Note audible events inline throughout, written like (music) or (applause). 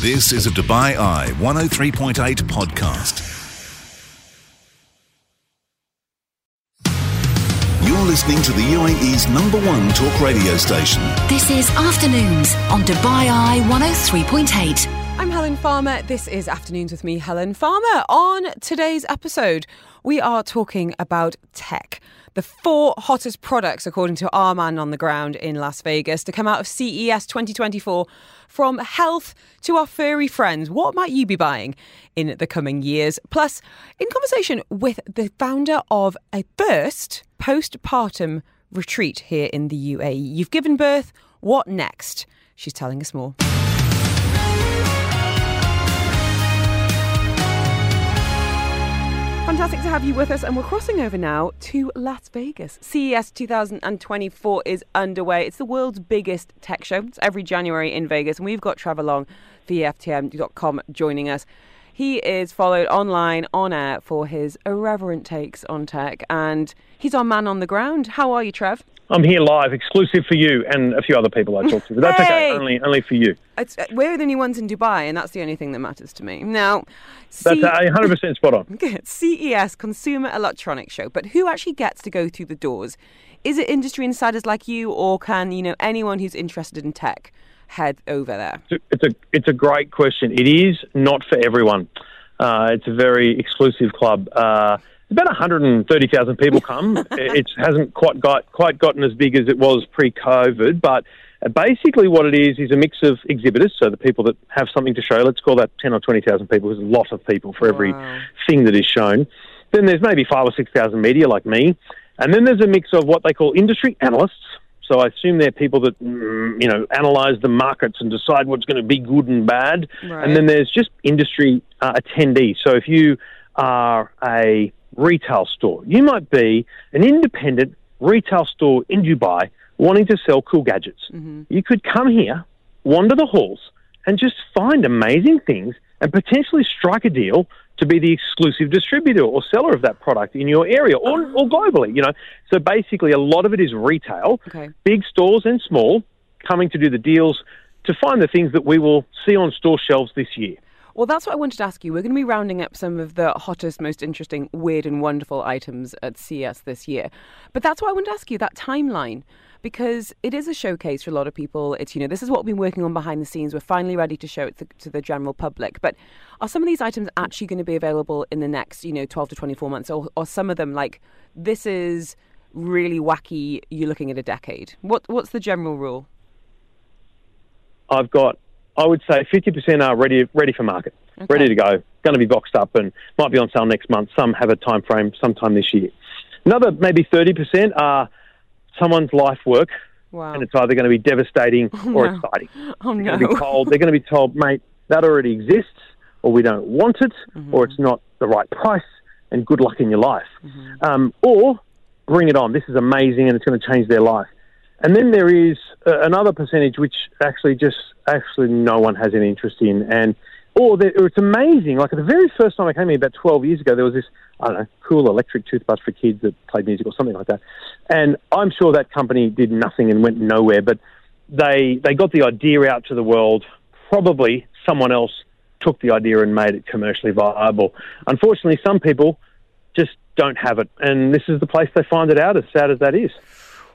This is a Dubai Eye 103.8 podcast. You're listening to the UAE's number one talk radio station. This is Afternoons on Dubai Eye 103.8. I'm Helen Farmer. This is Afternoons with me, Helen Farmer. On today's episode, we are talking about tech. The four hottest products, according to our man on the ground in Las Vegas, to come out of CES 2024 from health to our furry friends. What might you be buying in the coming years? Plus, in conversation with the founder of a first postpartum retreat here in the UAE. You've given birth. What next? She's telling us more. Fantastic to have you with us, and we're crossing over now to Las Vegas. CES 2024 is underway. It's the world's biggest tech show. It's every January in Vegas, and we've got Trevor Long, EFTM.com, joining us. He is followed online, on air, for his irreverent takes on tech, and he's our man on the ground. How are you, Trev? I'm here live, exclusive for you and a few other people I talked to. But that's Hey! okay, only only for you. It's, uh, we're the only ones in Dubai, and that's the only thing that matters to me. Now, That's C- uh, 100% spot on. (laughs) Good. CES, Consumer Electronics Show. But who actually gets to go through the doors? Is it industry insiders like you, or can you know anyone who's interested in tech head over there? It's a, it's a it's a great question. It is not for everyone. Uh, it's a very exclusive club. Uh, about 130,000 people come. (laughs) it hasn't quite got quite gotten as big as it was pre-COVID, but basically what it is is a mix of exhibitors. So the people that have something to show. Let's call that 10 or 20,000 people. There's a lot of people for every Wow. thing that is shown. Then there's maybe five or 6,000 media like me, and then there's a mix of what they call industry analysts. So I assume they're people that mm, you know analyze the markets and decide what's going to be good and bad. Right. And then there's just industry uh, attendees. So if you are a retail store, you might be an independent retail store in Dubai wanting to sell cool gadgets. Mm-hmm. You could come here, wander the halls, and just find amazing things and potentially strike a deal to be the exclusive distributor or seller of that product in your area or, ah. or globally. You know, so basically, a lot of it is retail, Okay. big stores and small, coming to do the deals to find the things that we will see on store shelves this year. Well, that's what I wanted to ask you. We're going to be rounding up some of the hottest, most interesting, weird, and wonderful items at CES this year. But that's why I wanted to ask you that timeline. Because it is a showcase for a lot of people. It's, you know, this is what we've been working on behind the scenes. We're finally ready to show it to, to the general public. But are some of these items actually going to be available in the next, you know, 12 to 24 months? Or, or some of them, like, this is really wacky, you're looking at a decade? What, what's the general rule? I've got, I would say, 50% are ready, ready for market, ready to go, going to be boxed up and might be on sale next month. Some have a time frame sometime this year. Another maybe 30% are someone's life work, Wow. and it's either going to be devastating (laughs) or no. exciting. Oh, They're no. going to be told, they're going to be told, mate, that already exists, or we don't want it, Mm-hmm. or it's not the right price, and good luck in your life. Mm-hmm. Um, or bring it on. This is amazing, and it's going to change their life. And then there is uh, another percentage which actually just actually no one has any interest in, and or, or it's amazing. Like the very first time I came here about twelve years ago, there was this I don't know cool electric toothbrush for kids that played music or something like that, and I'm sure that company did nothing and went nowhere, but they they got the idea out to the world. Probably someone else took the idea and made it commercially viable. Unfortunately, some people just don't have it, and this is the place they find it out. As sad as that is.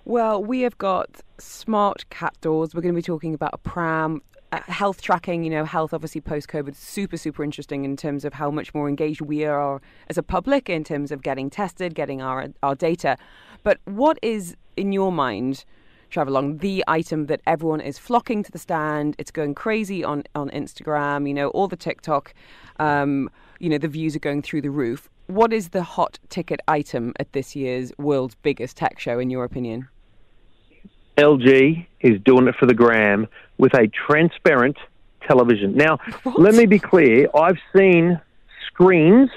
Well, we have got smart cat doors. We're going to be talking about a pram, uh, health tracking. You know, health obviously post COVID, super, super interesting in terms of how much more engaged we are as a public in terms of getting tested, getting our our data. But what is in your mind? Trevor Long, the item that everyone is flocking to the stand. It's going crazy on, on Instagram, you know, all the TikTok, um, you know, the views are going through the roof. What is the hot ticket item at this year's world's biggest tech show, in your opinion? LG is doing it for the gram with a transparent television. Now, let me be clear. I've seen screens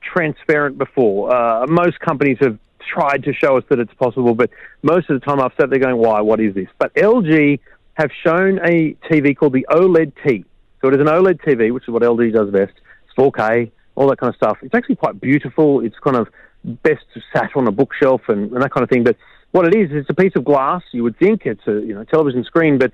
transparent before. Uh, most companies have tried to show us that it's possible, but most of the time I've sat there going, why? What is this? But LG have shown a TV called the OLED T. So it is an OLED TV, which is what LG does best. It's 4K, all that kind of stuff. It's actually quite beautiful. It's kind of best sat on a bookshelf and, and that kind of thing. But what it is, it's a piece of glass. You would think it's a you know television screen, but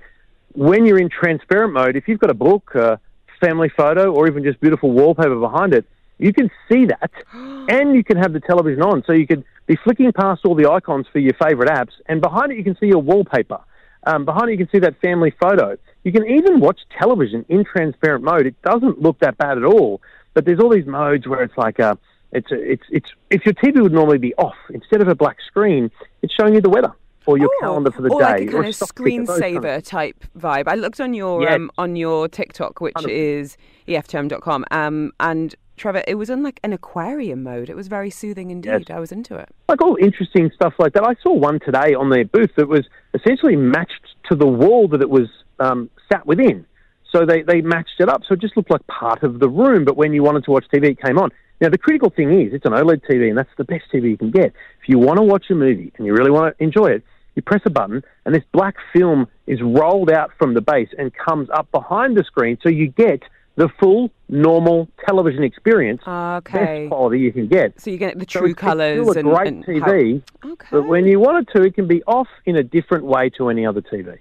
when you're in transparent mode, if you've got a book, a family photo or even just beautiful wallpaper behind it, you can see that, (gasps) and you can have the television on, so you could be flicking past all the icons for your favorite apps, and behind it you can see your wallpaper. Um, behind it you can see that family photo. You can even watch television in transparent mode. It doesn't look that bad at all, but there's all these modes where it's like a, it's a, it's it's if your TV would normally be off instead of a black screen, it's showing you the weather or your Oh, calendar for the or day, like a kind of stock kind of- screensaver type vibe. I looked on your Yes. um, on your TikTok, which 100%. is EFTM.com, um, and Trevor, it was in like an aquarium mode. It was very soothing indeed. I was into it. like all interesting stuff like that. I saw one today on their booth that was essentially matched to the wall that it was um, sat within. So they, they matched it up, so it just looked like part of the room. But when you wanted to watch TV, it came on. Now the critical thing is, it's an OLED TV, and that's the best TV you can get. If you want to watch a movie and you really want to enjoy it, you press a button, and this black film is rolled out from the base and comes up behind the screen, so you get the full normal television experience, Okay. best quality you can get. So you get the So true it's colours still a and, great and TV, How... Okay. but when you want it to, it can be off in a different way to any other TV.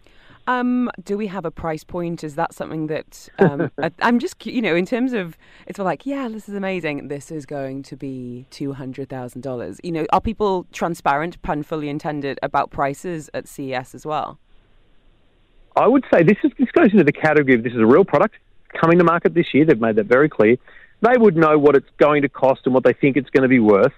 Um, do we have a price point? Is that something that um, (laughs) I'm just, you know, in terms of it's all like, yeah, this is amazing. This is going to be two hundred thousand dollars. You know, are people transparent, pun fully intended, about prices at CES as well? I would say this is this goes into the category of this is a real product coming to market this year. They've made that very clear. They would know what it's going to cost and what they think it's going to be worth,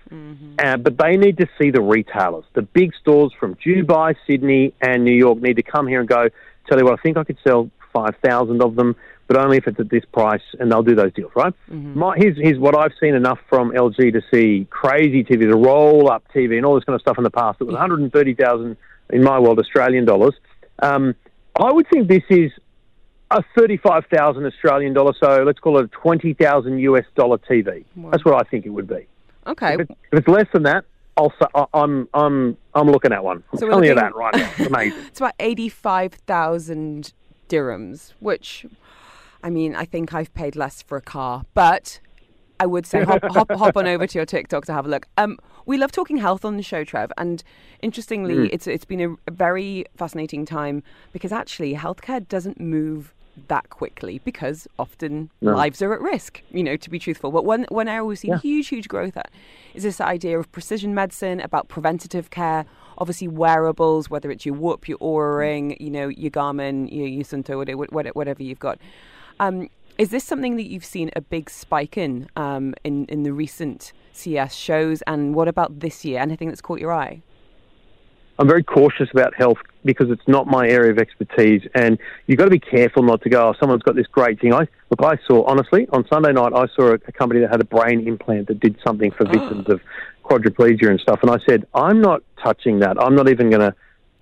uh, but they need to see the retailers, the big stores from Dubai, Sydney, and New York need to come here and go. Tell you what, I think I could sell five thousand of them, but only if it's at this price, and they'll do those deals, right? My, here's, here's what I've seen enough from LG to see crazy TV, the roll up TV, and all this kind of stuff in the past. It was one hundred and thirty thousand in my world Australian dollars. Um, I would think this is a 35,000 Australian dollar, so let's call it a 20,000 US dollar TV. That's what I think it would be. Okay. If, it, if it's less than that, I'll say, I'm I'm I'm looking at one. I'm So you that right now. It's amazing. (laughs) It's about 85,000 dirhams, which, I mean, I think I've paid less for a car, but I would say hop, hop, (laughs) hop on over to your TikTok to have a look. Um, we love talking health on the show, Trev, and interestingly, Mm. it's it's been a, a very fascinating time because actually healthcare doesn't move that quickly because often lives are at risk. You know, to be truthful, but one one area we've seen huge huge growth at is this idea of precision medicine about preventative care. Obviously, wearables, whether it's your Whoop, your Oura Ring, you know, your Garmin, your, your Suunto, whatever you've got. Um, is this something that you've seen a big spike in um, in in the recent CES shows? And what about this year? Anything that's caught your eye? I'm very cautious about health because it's not my area of expertise, and you've got to be careful not to go. Oh, someone's got this great thing. I look. I saw honestly on Sunday night. I saw a, a company that had a brain implant that did something for victims (gasps) of quadriplegia and stuff. And I said, I'm not touching that. I'm not even going to.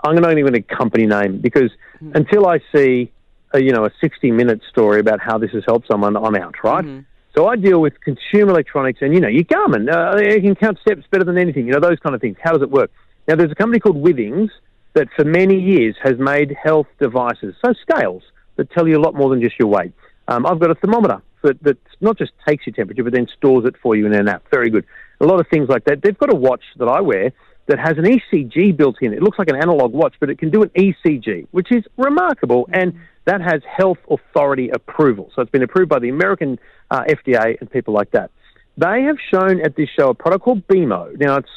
I'm not even going to company name because until I see, a, you know, a 60 minute story about how this has helped someone, I'm out. Right. So I deal with consumer electronics, and you know, your Garmin, uh, it can count steps better than anything. You know, those kind of things. How does it work? Now, there's a company called Withings that for many years has made health devices, so scales that tell you a lot more than just your weight. Um, I've got a thermometer that, that not just takes your temperature, but then stores it for you in an app. Very good. A lot of things like that. They've got a watch that I wear that has an ECG built in. It looks like an analog watch, but it can do an ECG, which is remarkable. And that has health authority approval. So it's been approved by the American uh, FDA and people like that. They have shown at this show a product called BeamO. Now, it's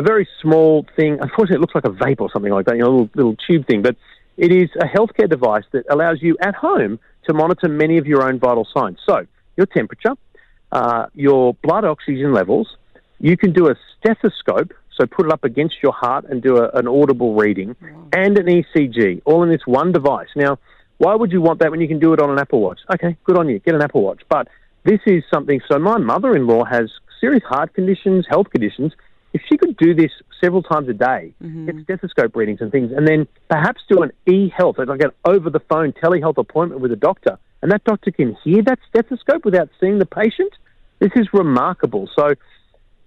a very small thing. Unfortunately, it looks like a vape or something like that, you know, a little, little tube thing. But it is a healthcare device that allows you at home to monitor many of your own vital signs. So, your temperature, uh, your blood oxygen levels. You can do a stethoscope, so put it up against your heart and do a, an audible reading, and an ECG, all in this one device. Now, why would you want that when you can do it on an Apple Watch? Okay, good on you. Get an Apple Watch. But this is something. So my mother-in-law has serious heart conditions, health conditions. If she could do this several times a day, mm-hmm. get stethoscope readings and things, and then perhaps do an e-health, like an over-the-phone telehealth appointment with a doctor, and that doctor can hear that stethoscope without seeing the patient, this is remarkable. So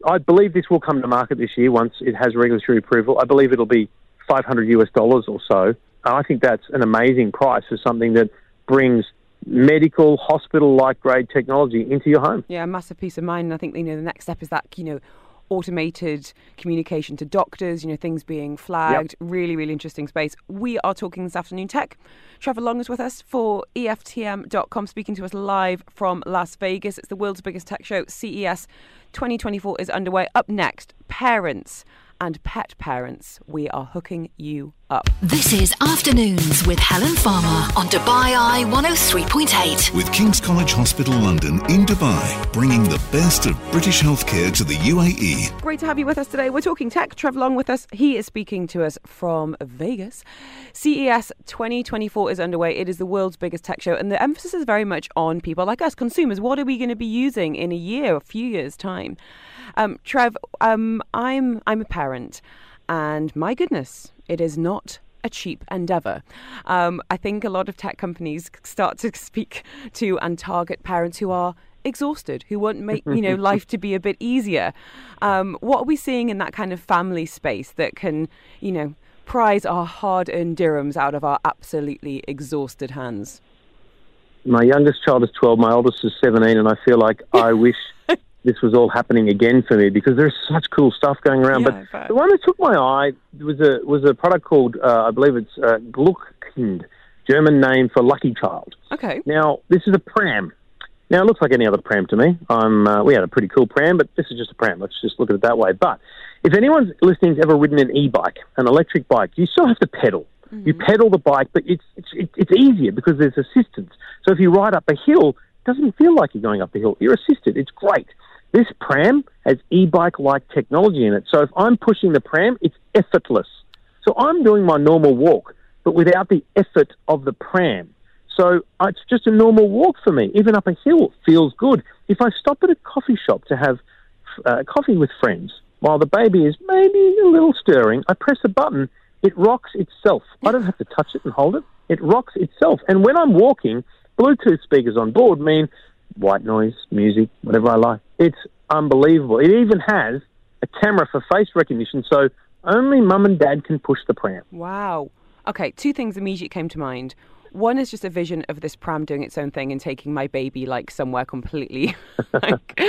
I believe this will come to market this year once it has regulatory approval. I believe it'll be 500 US dollars or so. I think that's an amazing price for something that brings medical, hospital like grade technology into your home. Yeah, a massive peace of mind. And I think you know the next step is that you know automated communication to doctors, you know, things being flagged. Really, really interesting space. We are talking this afternoon tech. Trevor Long is with us for EFTM.com, speaking to us live from Las Vegas. It's the world's biggest tech show. CES 2024 is underway. Up next, parents and pet parents. We are hooking you up. This is Afternoons with Helen Farmer on Dubai Eye 103.8. With King's College Hospital London in Dubai, bringing the best of British healthcare to the. UAE. Great to have you with us today. We're talking tech. Trev Long with us. He is speaking to us from Vegas. CES 2024 is underway. It is the world's biggest tech show, and the emphasis is very much on people like us, consumers. What are we going to be using in a year, a few years' time? Um, Trev, um, I'm I'm a parent, and my goodness, it is not a cheap endeavor. Um, I think a lot of tech companies start to (laughs) speak to and target parents who are exhausted, who want make you know (laughs) life to be a bit easier. Um, what are we seeing in that kind of family space that can you know prize our hard-earned dirhams out of our absolutely exhausted hands? My youngest child is 12, my oldest is 17, and I feel like I (laughs) wish this was all happening again for me because there's such cool stuff going around. Yeah, but the one that took my eye was a was a product called uh, I believe it's uh, Glüxkind, German name for lucky child. Okay. Now this is a pram. Now it looks like any other pram to me. I'm uh, we had a pretty cool pram, but this is just a pram. Let's just look at it that way. But if anyone's listening's ever ridden an e-bike, an electric bike, you still have to pedal. You pedal the bike, but it's it's it's easier because there's assistance. So if you ride up a hill, it doesn't feel like you're going up a hill. You're assisted. It's great. This pram has e-bike like technology in it. So if I'm pushing the pram, it's effortless. So I'm doing my normal walk, but without the effort of the pram. So uh, it's just a normal walk for me. Even up a hill feels good. If I stop at a coffee shop to have uh, coffee with friends while the baby is maybe a little stirring, I press a button. It rocks itself. I don't have to touch it and hold it. It rocks itself. And when I'm walking, Bluetooth speakers on board mean white noise, music, whatever I like. It's unbelievable. It even has a camera for face recognition, so only mum and dad can push the pram. Wow. Okay, two things immediately came to mind. One is just a vision of this pram doing its own thing and taking my baby like somewhere completely (laughs) like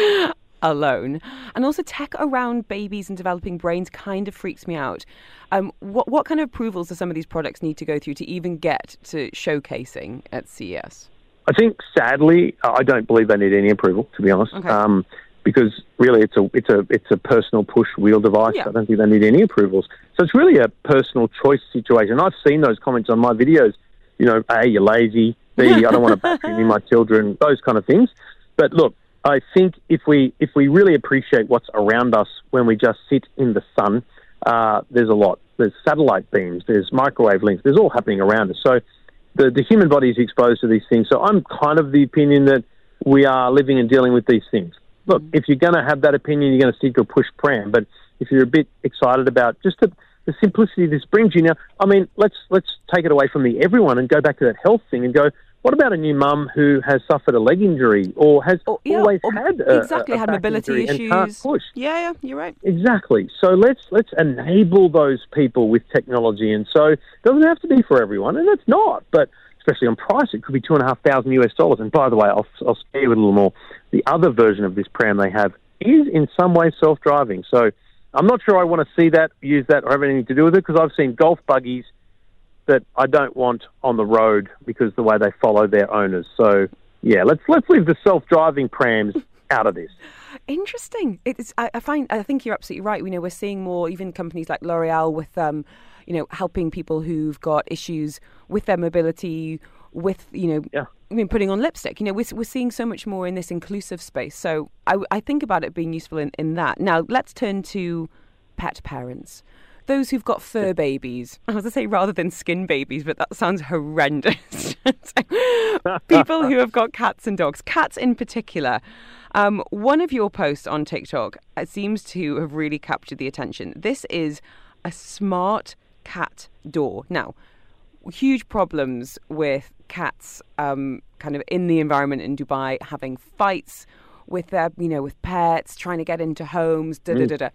alone. And also tech around babies and developing brains kind of freaks me out. Um, what what kind of approvals do some of these products need to go through to even get to showcasing at CES? I think, sadly, I don't believe they need any approval, to be honest. Okay. Um, because really, it's a it's a it's a personal push wheel device. Yeah. I don't think they need any approvals. So it's really a personal choice situation. I've seen those comments on my videos. You know, a you're lazy. B I don't want to battery me my (laughs) children. Those kind of things. But look, I think if we if we really appreciate what's around us when we just sit in the sun, uh, there's a lot. There's satellite beams. There's microwave links. There's all happening around us. So the, the human body is exposed to these things. So I'm kind of the opinion that we are living and dealing with these things. Look, mm-hmm. if you're going to have that opinion, you're going to stick to a push pram. But if you're a bit excited about just the, the simplicity this brings you now, I mean, let's let's take it away from the everyone and go back to that health thing and go. What about a new mum who has suffered a leg injury or has Or- yeah, always or had a, exactly a, a had mobility and can't issues. push? Yeah, yeah, you're right. Exactly. So let's let's enable those people with technology, and so it doesn't have to be for everyone, and it's not. But especially on price, it could be two and a half thousand US dollars. And by the way, I'll I'll spare you a little more. The other version of this pram they have is in some way self-driving. So I'm not sure I want to see that, use that, or have anything to do with it because I've seen golf buggies that I don't want on the road because the way they follow their owners. So yeah, let's let's leave the self-driving prams (laughs) out of this. Interesting. It's. I, I find. I think you're absolutely right. You know, we're seeing more. Even companies like L'Oreal with, um, you know, helping people who've got issues with their mobility, with you know, Yeah. I mean, putting on lipstick. You know, we're we're seeing so much more in this inclusive space. So I, I think about it being useful in in that. Now let's turn to pet parents. Those who've got fur babies. I was going to say rather than skin babies, but that sounds horrendous. (laughs) (laughs) People who have got cats and dogs, cats in particular. Um, one of your posts on TikTok uh, seems to have really captured the attention. This is a smart cat door. Now, huge problems with cats um, kind of in the environment in Dubai having fights with their, you know, with pets, trying to get into homes, da da da da.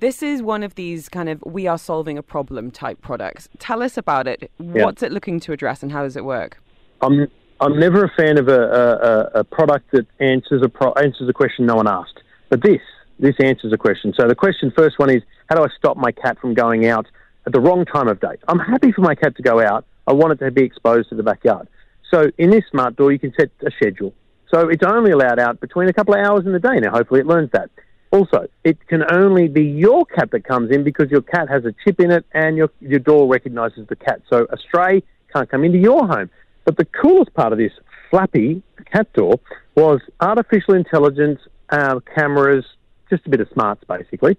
This is one of these kind of we are solving a problem type products. Tell us about it. What's it looking to address and how does it work? I'm I'm never a fan of a, a, a- a product that answers a pro- answers a question no one asked. But this this answers the question. So the question first one is, how do I stop my cat from going out at the wrong time of day? I'm happy for my cat to go out. I want it to be exposed to the backyard. So in this smart door, you can set a schedule. So it's only allowed out between a couple of hours in the day. Now, hopefully, it learns that. Also, it can only be your cat that comes in because your cat has a chip in it and your, your door recognizes the cat. So a stray can't come into your home. But the coolest part of this flappy cat door was artificial intelligence, uh, cameras, just a bit of smarts basically,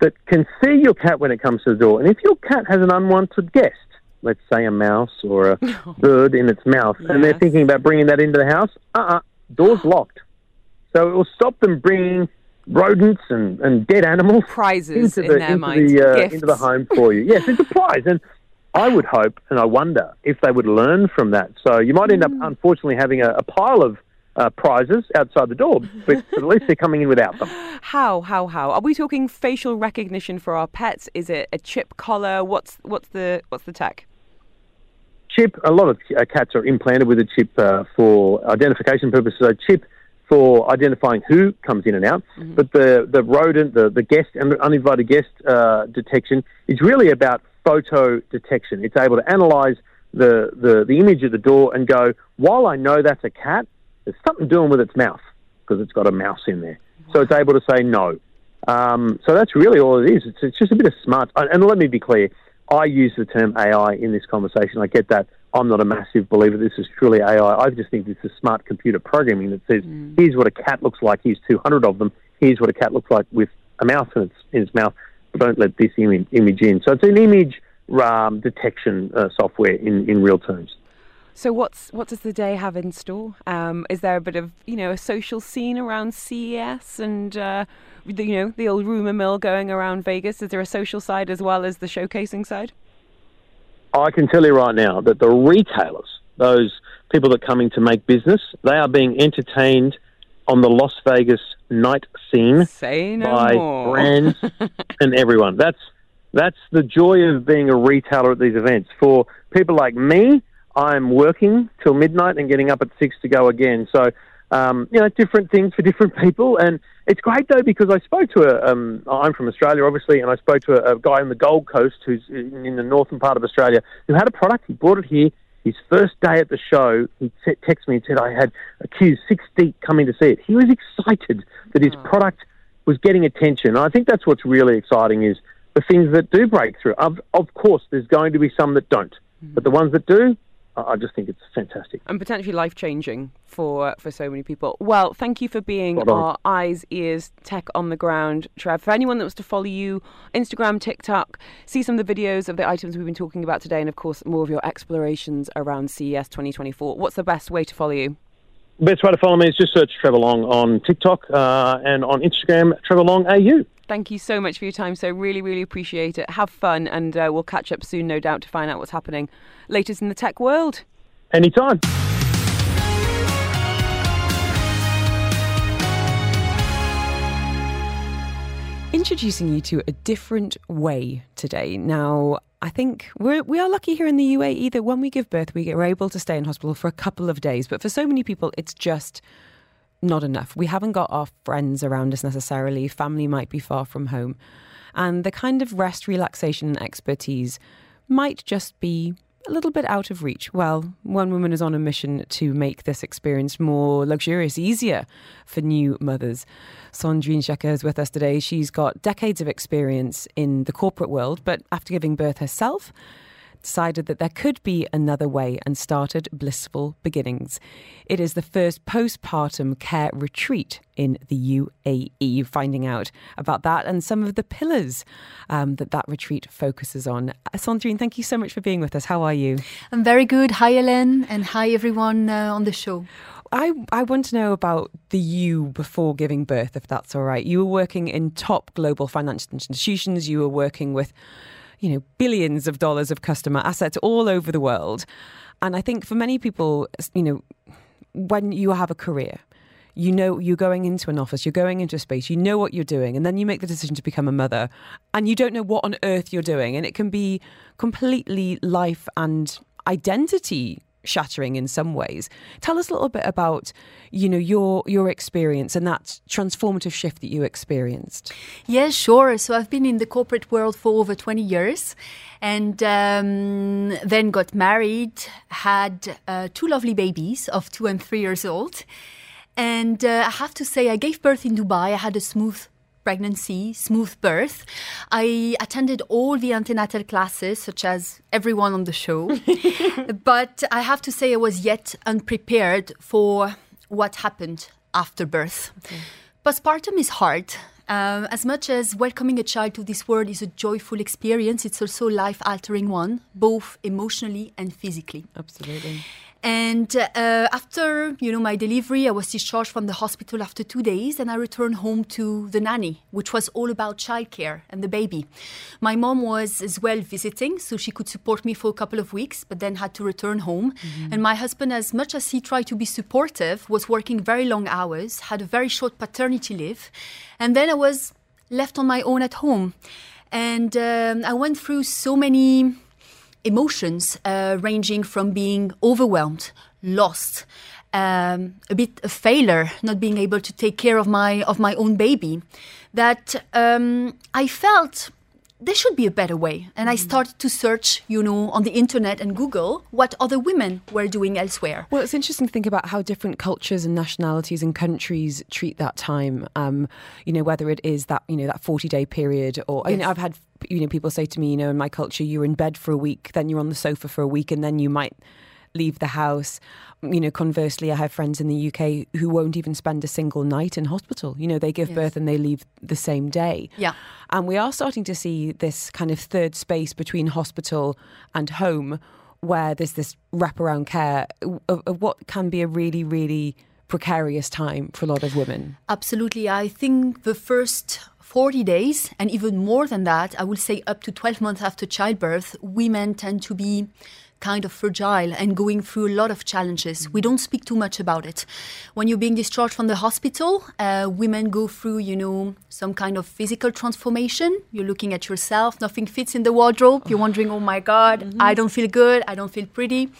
that can see your cat when it comes to the door. And if your cat has an unwanted guest, let's say a mouse or a (laughs) (laughs) bird in its mouth, and they're thinking about bringing that into the house, uh-uh, door's (gasps) locked. So it will stop them bringing rodents and, and dead animals Prizes into in the, their into, the, uh, into the home for you. Yes, it's a prize. And I would hope and I wonder if they would learn from that. So you might end up, Mm. unfortunately, having a, a pile of uh, prizes outside the door, but at least they're coming in without them. (laughs) How? How? How? Are we talking facial recognition for our pets? Is it a chip collar? What's what's the what's the tech? chip. A lot of uh, cats are implanted with a chip uh, for identification purposes. So chip for identifying who comes in and out, but the the rodent, the the guest, and uninvited guest uh, detection is really about photo detection. It's able to analyze the, the the image at the door and go, while I know that's a cat, there's something doing with its mouth because it's got a mouse in there. So it's able to say no. Um, so that's really all it is. It's, it's just a bit of smart. And let me be clear, I use the term AI in this conversation. I get that. I'm not a massive believer this is truly AI. I just think this is smart computer programming that says, here's what a cat looks like. Here's 200 of them. Here's what a cat looks like with a mouse in its, in its mouth. Don't let this image, image in. So it's an image um, detection uh, software in, in real terms. So what's what does the day have in store? Um, is there a bit of you know a social scene around CES and uh, the, you know the old rumor mill going around Vegas? Is there a social side as well as the showcasing side? I can tell you right now that the retailers, those people that are coming to make business, they are being entertained on the Las Vegas night scene no by more. brands (laughs) and everyone. That's that's the joy of being a retailer at these events. For people like me, I'm working till midnight and getting up at six to go again. So, um, you know, different things for different people. And it's great though because I spoke to a. Um, I'm from Australia, obviously, and I spoke to a, a guy on the Gold Coast who's in, in the northern part of Australia who had a product. He brought it here. His first day at the show, he te- texted me and said, "I had a queue six deep coming to see it." He was excited that his product was getting attention. And I think that's what's really exciting is the things that do break through. Of, of course, there's going to be some that don't, but the ones that do, I just think it's fantastic. and potentially life changing for for so many people. Well, thank you for being Spot on. our eyes, ears, tech on the ground, Trev. For anyone that wants to follow you, Instagram, TikTok, see some of the videos of the items we've been talking about today, and of course more of your explorations around CES 2024. What's the best way to follow you? Best way to follow me is just search Trevor Long on TikTok uh, and on Instagram, Trevor Long AU. Thank you so much for your time. So really, really appreciate it. Have fun, and uh, we'll catch up soon, no doubt, to find out what's happening latest in the tech world. Anytime. introducing you to a different way today. Now, I think we're, we are lucky here in the UAE that when we give birth, we are able to stay in hospital for a couple of days. But for so many people, it's just not enough. We haven't got our friends around us necessarily. Family might be far from home. And the kind of rest, relaxation, and expertise might just be a little bit out of reach. Well, one woman is on a mission to make this experience more luxurious, easier for new mothers. Sandrine Chaker is with us today. She's got decades of experience in the corporate world, but after giving birth herself, decided that there could be another way and started Blissful Beginnings. It is the first postpartum care retreat in the UAE. Finding out about that and some of the pillars um, that that retreat focuses on. Uh, Sandrine, thank you so much for being with us. How are you? I'm very good. Hi, Ellen, and hi, everyone uh, on the show. I, I want to know about the you before giving birth, if that's all right. You were working in top global financial institutions. You were working with you know, billions of dollars of customer assets all over the world. And I think for many people, you know, when you have a career, you know you're going into an office, you're going into a space, you know what you're doing, and then you make the decision to become a mother, and you don't know what on earth you're doing. And it can be completely life and identity shattering in some ways. Tell us a little bit about, you know, your your experience and that transformative shift that you experienced. Yeah, sure. So I've been in the corporate world for over 20 years and um, then got married, had uh, two lovely babies of two and three years old. And uh, I have to say, I gave birth in Dubai. I had a smooth pregnancy, smooth birth. I attended all the antenatal classes, such as everyone on the show. (laughs) but I have to say, I was yet unprepared for what happened after birth. Okay. Postpartum is hard. Um, as much as welcoming a child to this world is a joyful experience, it's also a life altering one, both emotionally and physically. Absolutely. And uh, after you know my delivery, I was discharged from the hospital after two days, and I returned home to the nanny, which was all about childcare and the baby. My mom was as well visiting, so she could support me for a couple of weeks, but then had to return home. Mm-hmm. And my husband, as much as he tried to be supportive, was working very long hours, had a very short paternity leave, and then I was left on my own at home. And um, I went through so many emotions uh, ranging from being overwhelmed, lost, um, a bit a failure, not being able to take care of my of my own baby, that um, I felt there should be a better way. And I mm. started to search, you know, on the internet and Google what other women were doing elsewhere. Well, it's interesting to think about how different cultures and nationalities and countries treat that time. Um, you know, whether it is that, you know, that 40 day period or, yes. you know, I've had, you know, people say to me, you know, in my culture, you're in bed for a week, then you're on the sofa for a week, and then you might leave the house. You know, conversely, I have friends in the UK who won't even spend a single night in hospital. You know, they give yes. birth and they leave the same day. Yeah. And we are starting to see this kind of third space between hospital and home where there's this wraparound care of, of what can be a really, really precarious time for a lot of women. Absolutely. I think the first 40 days, and even more than that, I would say up to 12 months after childbirth, women tend to be kind of fragile and going through a lot of challenges. We don't speak too much about it. When you're being discharged from the hospital, uh, women go through, you know, some kind of physical transformation. You're looking at yourself, nothing fits in the wardrobe. You're wondering, oh my God, mm-hmm. I don't feel good, I don't feel pretty.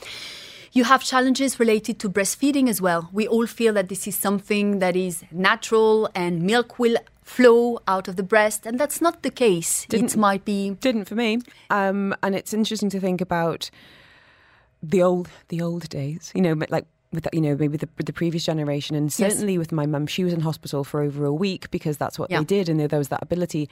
You have challenges related to breastfeeding as well. We all feel that this is something that is natural and milk will flow out of the breast, and that's not the case. Didn't, it might be didn't for me. Um, and it's interesting to think about the old the old days, you know, like with that, you know maybe the, the previous generation, and certainly yes. with my mum, she was in hospital for over a week because that's what yeah. they did, and there, there was that ability,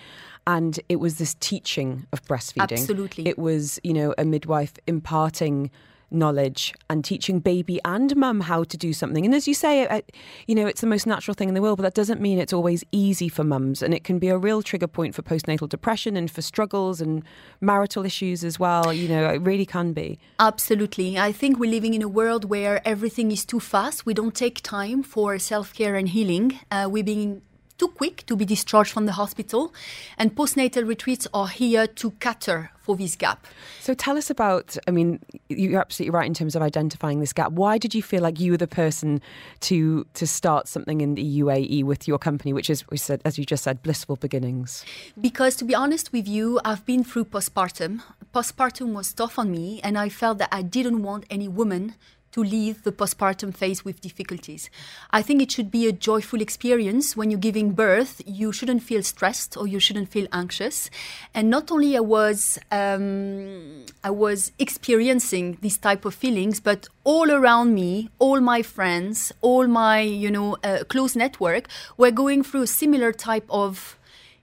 and it was this teaching of breastfeeding. Absolutely, it was you know a midwife imparting knowledge and teaching baby and mum how to do something. And as you say, you know, it's the most natural thing in the world, but that doesn't mean it's always easy for mums. And it can be a real trigger point for postnatal depression and for struggles and marital issues as well. You know, it really can be. Absolutely. I think we're living in a world where everything is too fast. We don't take time for self care and healing. Uh, we're being too quick to be discharged from the hospital, and postnatal retreats are here to cater for this gap. So tell us about, I mean, you're absolutely right in terms of identifying this gap. Why did you feel like you were the person to to start something in the UAE with your company, which is, we said, as you just said, blissful beginnings? Because to be honest with you, I've been through postpartum. Postpartum was tough on me, and I felt that I didn't want any woman to leave the postpartum phase with difficulties. I think it should be a joyful experience when you're giving birth. You shouldn't feel stressed or you shouldn't feel anxious. And not only I was um, I was experiencing these type of feelings, but all around me, all my friends, all my you know uh, close network were going through a similar type of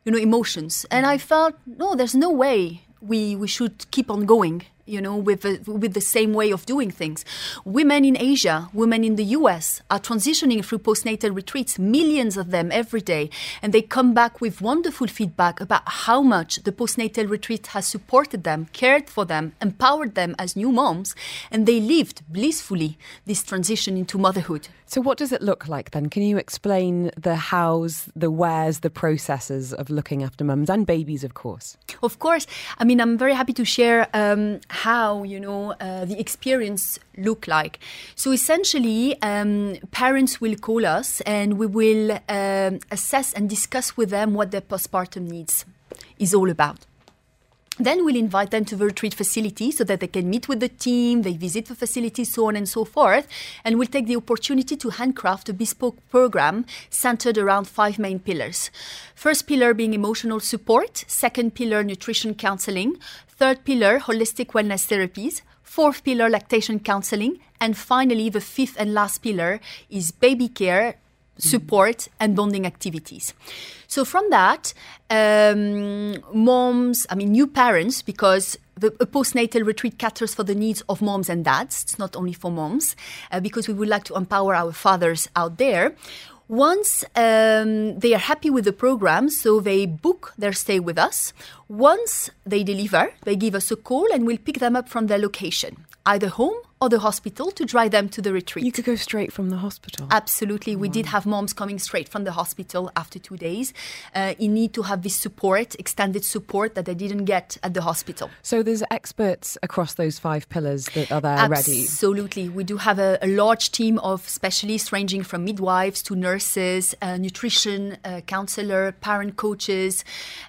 you know emotions. And I felt no, there's no way we we should keep on going you know, with, with the same way of doing things. Women in Asia, women in the US are transitioning through postnatal retreats, millions of them every day. And they come back with wonderful feedback about how much the postnatal retreat has supported them, cared for them, empowered them as new moms. And they lived blissfully this transition into motherhood. So, what does it look like then? Can you explain the hows, the wheres, the processes of looking after mums and babies, of course? Of course. I mean, I'm very happy to share um, how you know uh, the experience look like. So, essentially, um, parents will call us, and we will um, assess and discuss with them what their postpartum needs is all about. Then we'll invite them to the retreat facility so that they can meet with the team, they visit the facility, so on and so forth. And we'll take the opportunity to handcraft a bespoke program centered around five main pillars. First pillar being emotional support, second pillar, nutrition counseling, third pillar, holistic wellness therapies, fourth pillar, lactation counseling, and finally, the fifth and last pillar is baby care support and bonding activities. So from that, um, moms, I mean, new parents, because the a postnatal retreat caters for the needs of moms and dads. It's not only for moms, uh, because we would like to empower our fathers out there. Once um, they are happy with the program, so they book their stay with us. Once they deliver, they give us a call and we'll pick them up from their location, either home or the hospital to drive them to the retreat. You could go straight from the hospital. Absolutely. We did have moms coming straight from the hospital after two days uh, in need to have this support, extended support that they didn't get at the hospital. So there's experts across those five pillars that are there ready. Absolutely. We do have a, a large team of specialists ranging from midwives to nurses, uh, nutrition uh, counselor, parent coaches,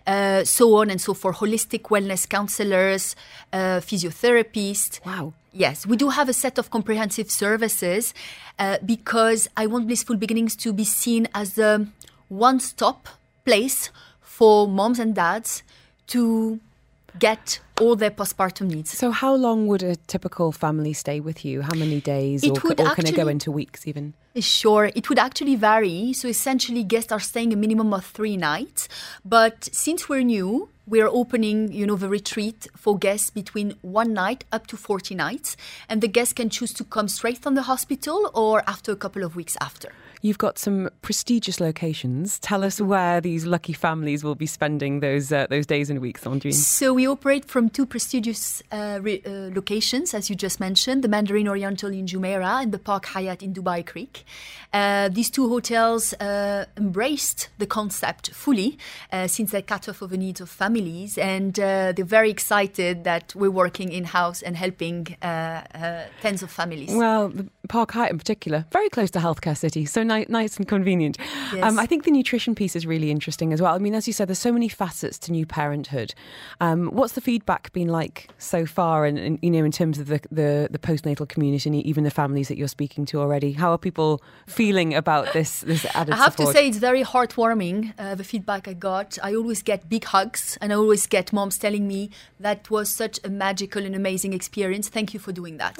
uh, so on and so forth, holistic wellness counselors, uh, physiotherapists. Wow. Yes, we do have a set of comprehensive services uh, because I want Blissful Beginnings to be seen as a one stop place for moms and dads to get all their postpartum needs. So how long would a typical family stay with you? How many days? It or, would or can it go into weeks even? Sure, it would actually vary. So essentially, guests are staying a minimum of three nights. But since we're new, we are opening, you know, the retreat for guests between one night up to 40 nights. And the guests can choose to come straight from the hospital or after a couple of weeks after. You've got some prestigious locations. Tell us where these lucky families will be spending those uh, those days and weeks, Sandrine. So we operate from two prestigious uh, re- uh, locations, as you just mentioned, the Mandarin Oriental in Jumeirah and the Park Hyatt in Dubai Creek. Uh, these two hotels uh, embraced the concept fully uh, since they cater for the needs of families, and uh, they're very excited that we're working in house and helping uh, uh, tens of families. Well, Park Hyatt in particular, very close to Healthcare City, so ni- nice and convenient. Yes. Um, I think the nutrition piece is really interesting as well. I mean, as you said, there's so many facets to new parenthood. Um, what's the feedback been like so far, and, and you know, in terms of the, the the postnatal community and even the families that you're speaking to already? How are people feeling about this this (laughs) added I have support? to say it's very heartwarming. Uh, the feedback I got, I always get big hugs, and I always get moms telling me that was such a magical and amazing experience. Thank you for doing that.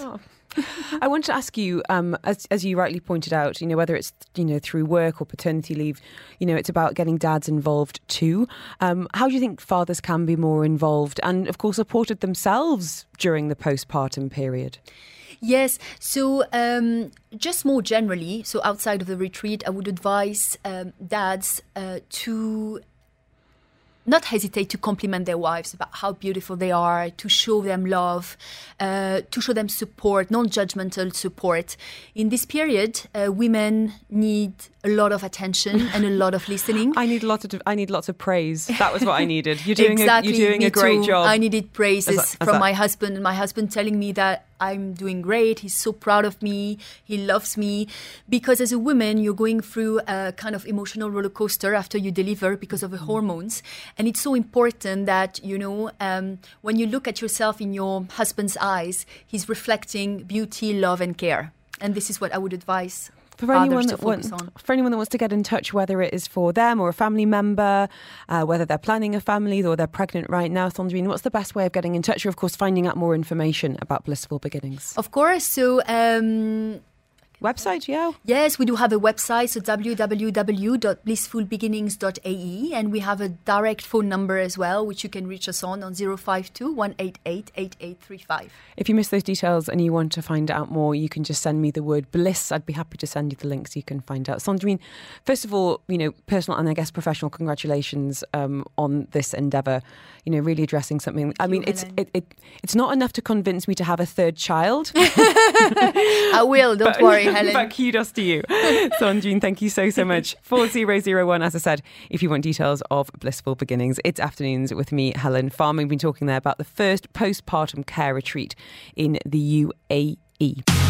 (laughs) I want to ask you, um, as as you rightly pointed out, you know whether it's you know through work or paternity leave, you know it's about getting dads involved too. Um, how do you think fathers can be more involved and, of course, supported themselves during the postpartum period? Yes. So, um, just more generally, so outside of the retreat, I would advise um, dads uh, to not hesitate to compliment their wives about how beautiful they are, to show them love, uh, to show them support, non judgmental support. In this period, uh, women need a lot of attention and a lot of listening. (laughs) I need lots of I need lots of praise. That was what I needed. You're doing exactly, a, you're doing a great too. job. I needed praises As a- as from a- my husband, and my husband telling me that I'm doing great. He's so proud of me. He loves me. Because as a woman, you're going through a kind of emotional roller coaster after you deliver because of the hormones, and it's so important that you know um, when you look at yourself in your husband's eyes, he's reflecting beauty, love, and care. And this is what I would advise for anyone that wants, on. for anyone that wants to get in touch, whether it is for them or a family member, uh, whether they're planning a family or they're pregnant right now, Sandrine, what's the best way of getting in touch? Or, of course, finding out more information about Blissful Beginnings. Of course. So um, Website, yeah. Yes, we do have a website, so www.blissfulbeginnings.ae, and we have a direct phone number as well, which you can reach us on on 052 188 8835. If you miss those details and you want to find out more, you can just send me the word bliss. I'd be happy to send you the links so you can find out. Sandrine, first of all, you know, personal and I guess professional congratulations um, on this endeavour. You know, really addressing something. I mean, it's it, it it's not enough to convince me to have a third child. (laughs) (laughs) I will, don't But- worry, Helen. But kudos to you. (laughs) Sandrine, thank you so, so much. (laughs) 4001, as I said, if you want details of Blissful Beginnings, it's afternoons with me, Helen Farmer. We've been talking there about the first postpartum care retreat in the UAE.